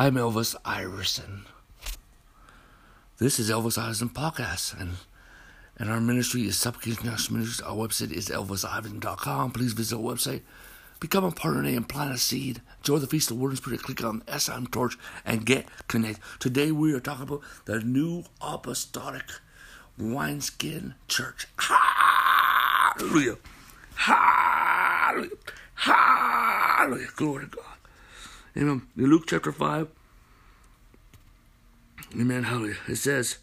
I'm Elvis Iverson. This is Elvis Iverson Podcast, and and our ministry is Supplication National Ministries. Our website is elvisiverson.com. Please visit our website. Become a partner and plant a seed. Join the Feast of Word and Spirit. Click on the SM Torch and get connected. Today we are talking about the New Apostolic Wineskin Church. Hallelujah. Hallelujah. Hallelujah. Glory to God. Amen. In Luke chapter 5, Amen. Hallelujah. It says,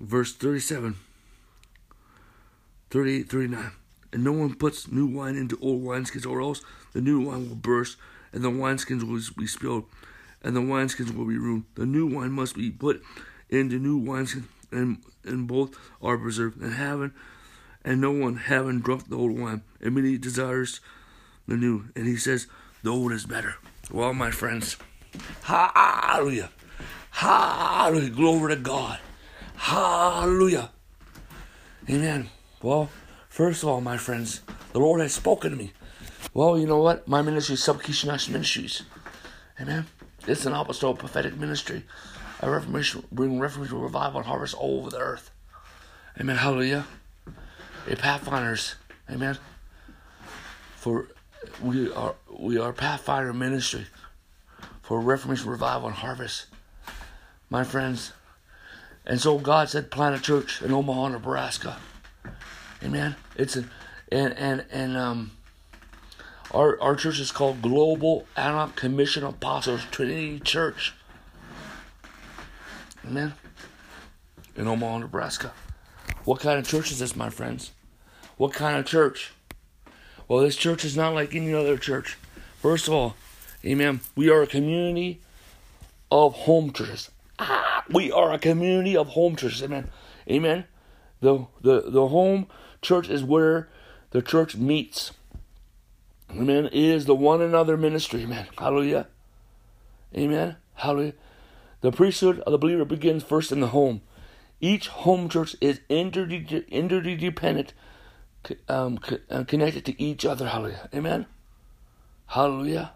verse 37, 38, 39. And no one puts new wine into old wineskins, or else the new wine will burst, and the wineskins will be spilled, and the wineskins will be ruined. The new wine must be put into new wineskins, and, and both are preserved. And having, and no one having drunk the old wine, immediately desires the new. And he says, the old is better. Well, my friends, hallelujah. Hallelujah. Glory to God. Hallelujah. Amen. Well, first of all, my friends, the Lord has spoken to me. Well, you know what? My ministry is National Ministries. Amen. It's an apostolic prophetic ministry. A reformation, bring reformation, revival, and harvest all over the earth. Amen. Hallelujah. A pathfinders. Amen. For we are we are Pathfinder Ministry for Reformation Revival and Harvest, my friends. And so God said, plant a church in Omaha, Nebraska. Amen. It's a and and and um our our church is called Global Antioch Commission Apostles Trinity Church. Amen. In Omaha, Nebraska. What kind of church is this, my friends? What kind of church? Well, this church is not like any other church. First of all, amen, we are a community of home churches. We are a community of home churches. Amen. Amen. The, the, the home church is where the church meets. Amen. It is the one another ministry. Amen. Hallelujah. Amen. Hallelujah. The priesthood of the believer begins first in the home. Each home church is interdependent um, uh, connected to each other. Hallelujah. Amen. Hallelujah.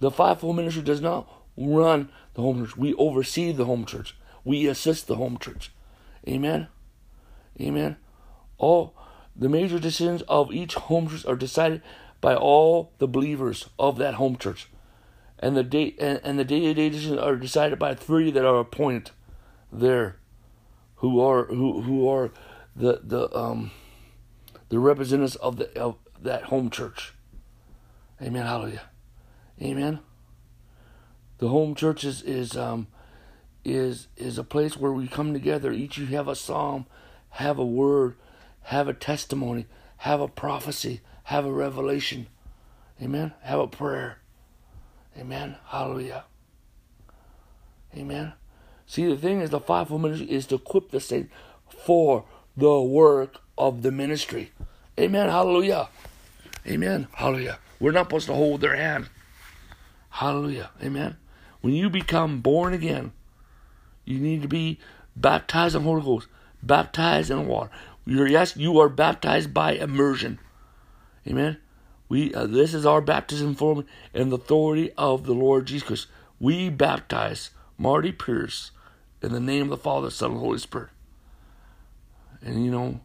The fivefold ministry does not run the home church. We oversee the home church. We assist the home church. Amen. Amen. All the major decisions of each home church are decided by all the believers of that home church. And the day and, and the day-to-day decisions are decided by three that are appointed there who are who who are the the um the representatives of the of that home church. Amen. Hallelujah. Amen. The home church is is um is is a place where we come together. Each you have a psalm, have a word, have a testimony, have a prophecy, have a revelation. Amen. Have a prayer. Amen. Hallelujah. Amen. See, the thing is, the fivefold ministry is to equip the saints for the work of the ministry. Amen. Hallelujah. Amen. Hallelujah. We're not supposed to hold their hand. Hallelujah. Amen. When you become born again, you need to be baptized in the Holy Ghost, baptized in water. You're, yes, you are baptized by immersion. Amen. We uh, this is our baptism form in the authority of the Lord Jesus Christ. We baptize Marty Pierce in the name of the Father, Son, and Holy Spirit. And you know,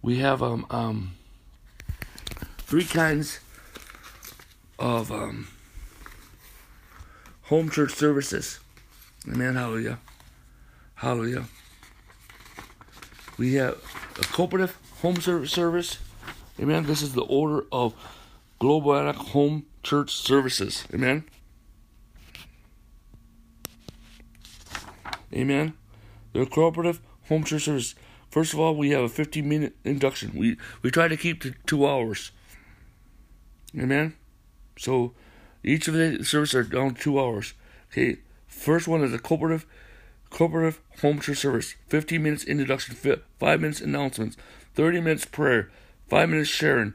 we have um, um, three kinds of um, home church services. Amen. Hallelujah. Hallelujah. We have a cooperative home service service. Amen. This is the order of Global Home Church Services. Amen. Amen. The cooperative home church service. First of all, we have a 15 minute induction. We we try to keep to two hours. Amen. So each of the services are down two hours. Okay. First one is a cooperative cooperative home church service. 15 minutes introduction, five minutes announcements, 30 minutes prayer, five minutes sharing,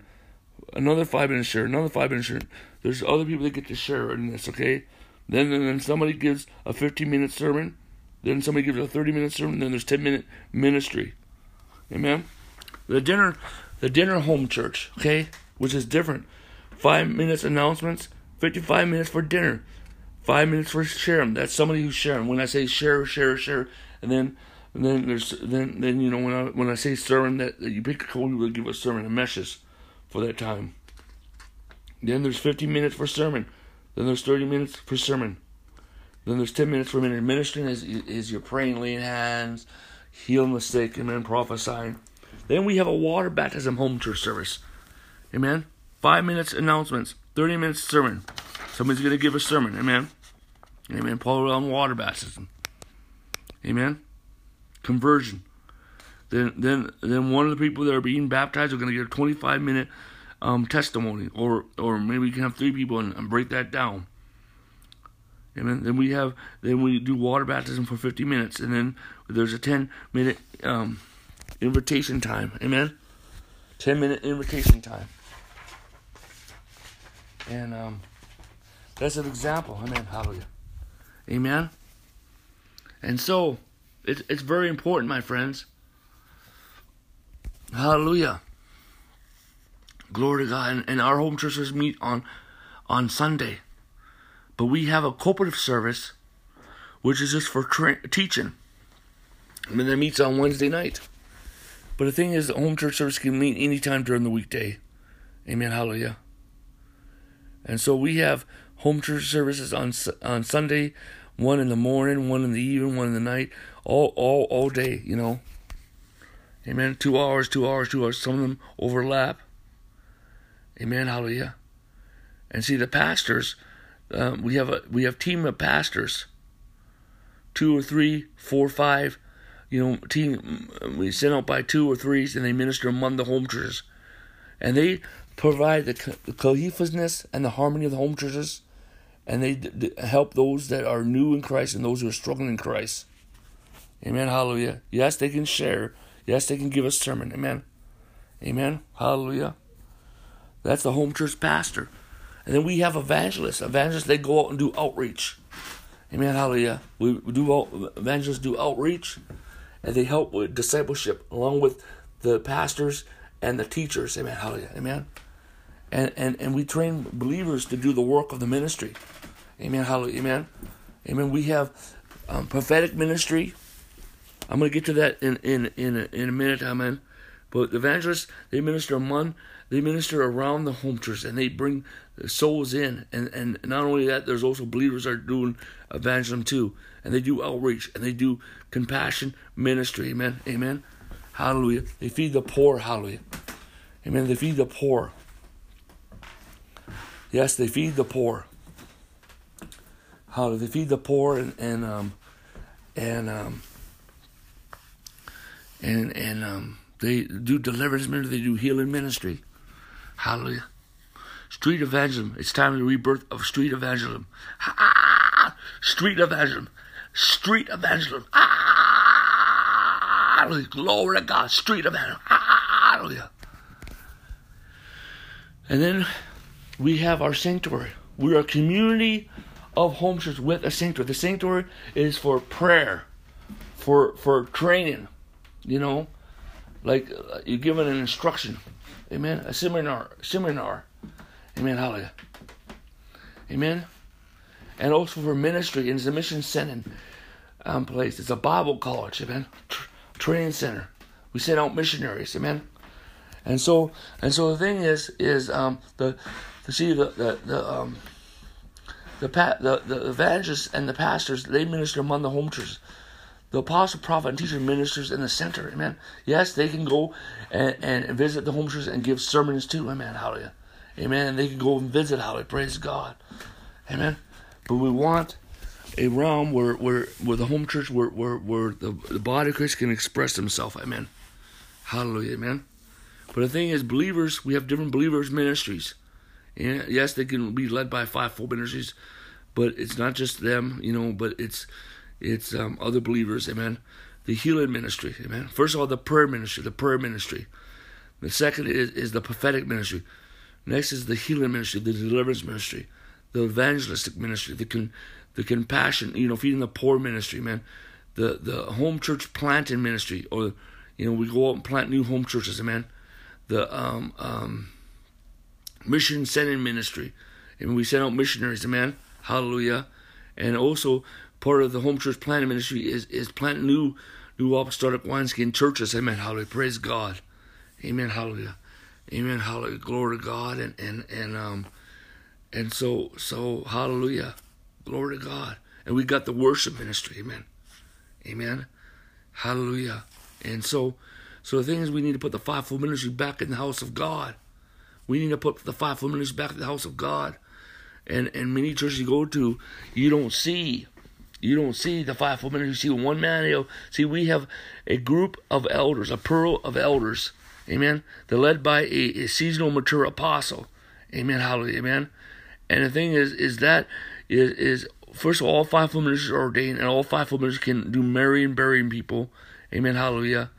another five minutes sharing, another five minutes sharing. There's other people that get to share in this. Okay. Then then somebody gives a 15 minute sermon. Then somebody gives a 30 minute sermon. Then there's 10 minute ministry. Amen. The dinner, the dinner home church, okay, which is different. Five minutes announcements, 55 minutes for dinner. Five minutes for sharing. That's somebody who's sharing. When I say share, share, share, and then and then there's then then you know when I when I say sermon that, that you pick a code, you will give a sermon a message for that time. Then there's 50 minutes for sermon. Then there's 30 minutes for sermon. Then there's 10 minutes for minute ministering is is you're praying, laying hands, healing the sick, and then prophesying. Then we have a water baptism home church service. Amen. Five minutes announcements, 30 minutes sermon. Somebody's going to give a sermon. Amen. Amen. Paul on water baptism. Amen. Conversion. Then, then, then one of the people that are being baptized are going to get a 25 minute um, testimony, or, or maybe we can have three people and, and break that down. Amen. Then we have, then we do water baptism for 50 minutes, and then there's a 10 minute um, invitation time. Amen. 10 minute invitation time. And um, that's an example. Amen. Hallelujah. Amen. And so, it's, it's very important, my friends. Hallelujah. Glory to God. And, and our home churches meet on, on Sunday. But we have a cooperative service, which is just for tra- teaching. And then that meets on Wednesday night. But the thing is, the home church service can meet anytime during the weekday. Amen. Hallelujah. And so we have home church services on on Sunday, one in the morning, one in the evening, one in the night, all all all day. You know. Amen. Two hours, two hours, two hours. Some of them overlap. Amen. Hallelujah. And see the pastors. Um, we have a we have team of pastors. Two or three, four, five you know, team we send out by two or threes, and they minister among the home churches, and they provide the, cohesiveness and the harmony of the home churches, and they d- d- help those that are new in Christ and those who are struggling in Christ. Amen. Hallelujah. Yes, they can share. Yes, they can give a sermon. Amen. Amen. Hallelujah. That's the home church pastor. And then we have evangelists. Evangelists, they go out and do outreach. Amen. Hallelujah. We do evangelists do outreach and they help with discipleship along with the pastors and the teachers. Amen. Hallelujah. Amen. And and and we train believers to do the work of the ministry. Amen. Hallelujah. Amen. Amen. We have um, prophetic ministry. I'm going to get to that in in in a, in a minute. Amen. But evangelists they minister among they minister around the home church and they bring souls in and and not only that there's also believers are doing evangelism too and they do outreach and they do compassion ministry. Amen. Amen. Hallelujah. They feed the poor. Hallelujah. Amen. They feed the poor. Yes, they feed the poor. Hallelujah. They feed the poor and and um and um and and um they do deliverance ministry. They do healing ministry. Hallelujah. Street evangelism. It's time to rebirth of street evangelism. Ah, street evangelism. Street evangelism. Hallelujah. Glory to God. Street evangelism. Hallelujah. And then we have our sanctuary. We are a community of home with a sanctuary. The sanctuary is for prayer, for for training. You know, like uh, you're given an instruction. Amen. A seminar. Seminar. Amen. Hallelujah. Amen and also for ministry. And it's a mission center um, place. It's a Bible college, amen. Tr- training center. We send out missionaries, amen. And so, and so the thing is, is um, the, the see the the the um, the, the the evangelists and the pastors they minister among the home churches. The apostle, prophet, and teacher ministers in the center. Amen. Yes, they can go and, and visit the home churches and give sermons too. Amen. Hallelujah. Amen. And they can go and visit. Hallelujah. Praise God. Amen. But we want a realm where where where the home church where where, where the, the body of Christ can express himself. Amen. Hallelujah, amen. But the thing is, believers, we have different believers ministries. And yes, they can be led by five-fold ministries, but it's not just them, you know. But it's it's um, other believers, amen. The healing ministry, amen. First of all, the prayer ministry, the prayer ministry. The second is, is the prophetic ministry. Next is the healing ministry, the deliverance ministry the evangelistic ministry, the con, the compassion, you know, feeding the poor ministry, man, the the home church planting ministry, or you know, we go out and plant new home churches, man, the um, um, mission sending ministry, And we send out missionaries, amen. Hallelujah. And also part of the home church planting ministry is, is planting new new apostolic wineskin churches. Amen. Hallelujah. Praise God. Amen. Hallelujah. Amen. Hallelujah. Glory to God. And and and um and so so hallelujah. Glory to God. And we got the worship ministry. Amen. Amen. Hallelujah. And so so the thing is we need to put the fivefold ministry back in the house of God. We need to put the fivefold ministry back in the house of God. And and many churches you go to, you don't see you don't see the fivefold ministry. You see one man. You know, see, we have a group of elders, a pearl of elders. Amen. They're led by a, a seasonal mature apostle. Amen. Hallelujah. Amen. And the thing is, is that is is first of all, all fivefold ministers are ordained, and all fivefold ministers can do marrying, burying people. Amen. Hallelujah.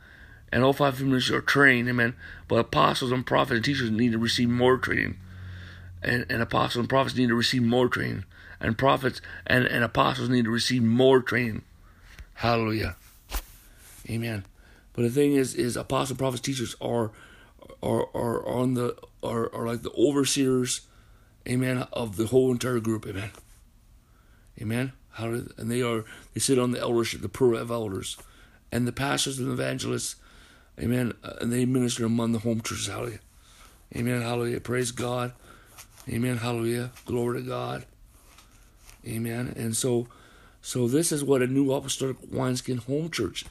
And all fivefold ministers are trained. Amen. But apostles and prophets and teachers need to receive more training. And, and apostles and prophets need to receive more training and prophets and, and apostles need to receive more training. Hallelujah. Amen. But the thing is, is apostle, prophets, teachers are are are on the are, are like the overseers, amen, of the whole entire group, amen. Amen. Hallelujah. And they are they sit on the eldership, the plural of elders, and the pastors and evangelists, amen. Uh, and they minister among the home churches. Hallelujah. Amen. Hallelujah. Praise God. Amen. Hallelujah. Glory to God. Amen. And so, so this is what a new apostolic wineskin home church,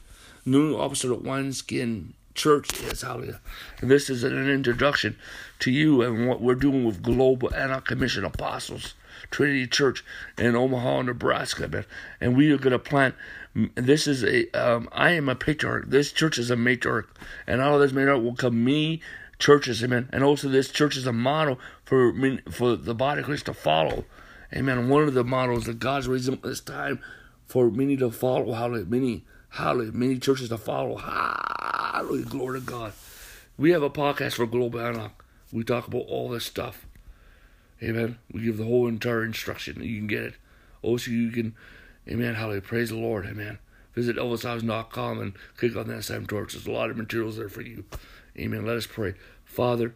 new apostolic wineskin church is. Hallelujah. And this is an introduction to you and what we're doing with Global Antioch Commission Apostles. Trinity Church in Omaha, Nebraska. And we are going to plant. This is a. Um, I am a patriarch. This church is a matriarch, and out of this matriarch will come me churches, amen. And also, this church is a model for for the body of Christ to follow. Amen. One of the models that God's raising up this time for many to follow, hallelujah, many, hallelujah, many churches to follow. Hallelujah, glory to God. We have a podcast for Global Antioch. We talk about all this stuff. Amen. We give the whole entire instruction. You can get it. Also, you can, amen, hallelujah, praise the Lord, amen. Visit elvishouse.com and click on that same torch. There's a lot of materials there for you. Amen. Let us pray. Father,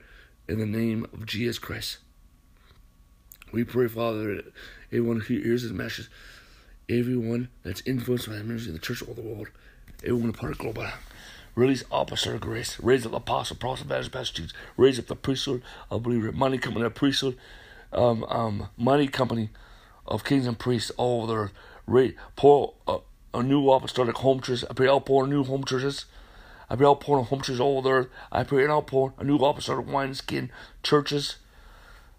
in the name of Jesus Christ, we pray, Father, that everyone who hears this message, everyone that's influenced by the ministry in the church all the world, everyone part of global, release opposite of grace, raise up apostle, prophet, evangelist, pastor, raise up the priesthood of believer, money company, of priesthood, um, um, money company of kings and priests all over the earth. Raise, pour a, a new apostolic home church. I pray outpour new home churches. I pray outpour home churches all over the earth. I pray outpour a new apostolic wineskin churches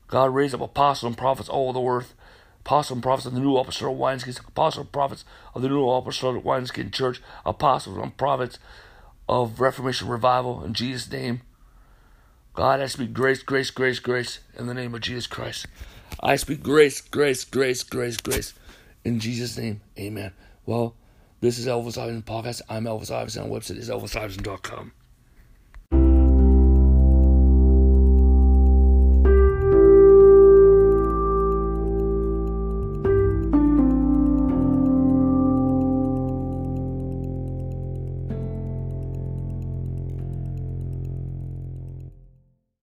God raised up apostles and prophets all over the earth. Apostles and prophets of the new apostolic wineskin, apostles and prophets of the new apostolic wineskin church, apostles and prophets of Reformation revival in Jesus' name. God, I speak grace, grace, grace, grace in the name of Jesus Christ. I speak grace, grace, grace, grace, grace in Jesus' name. Amen. Well, this is Elvis Iverson Podcast. I'm Elvis Iverson. Our website is elvisiverson.com.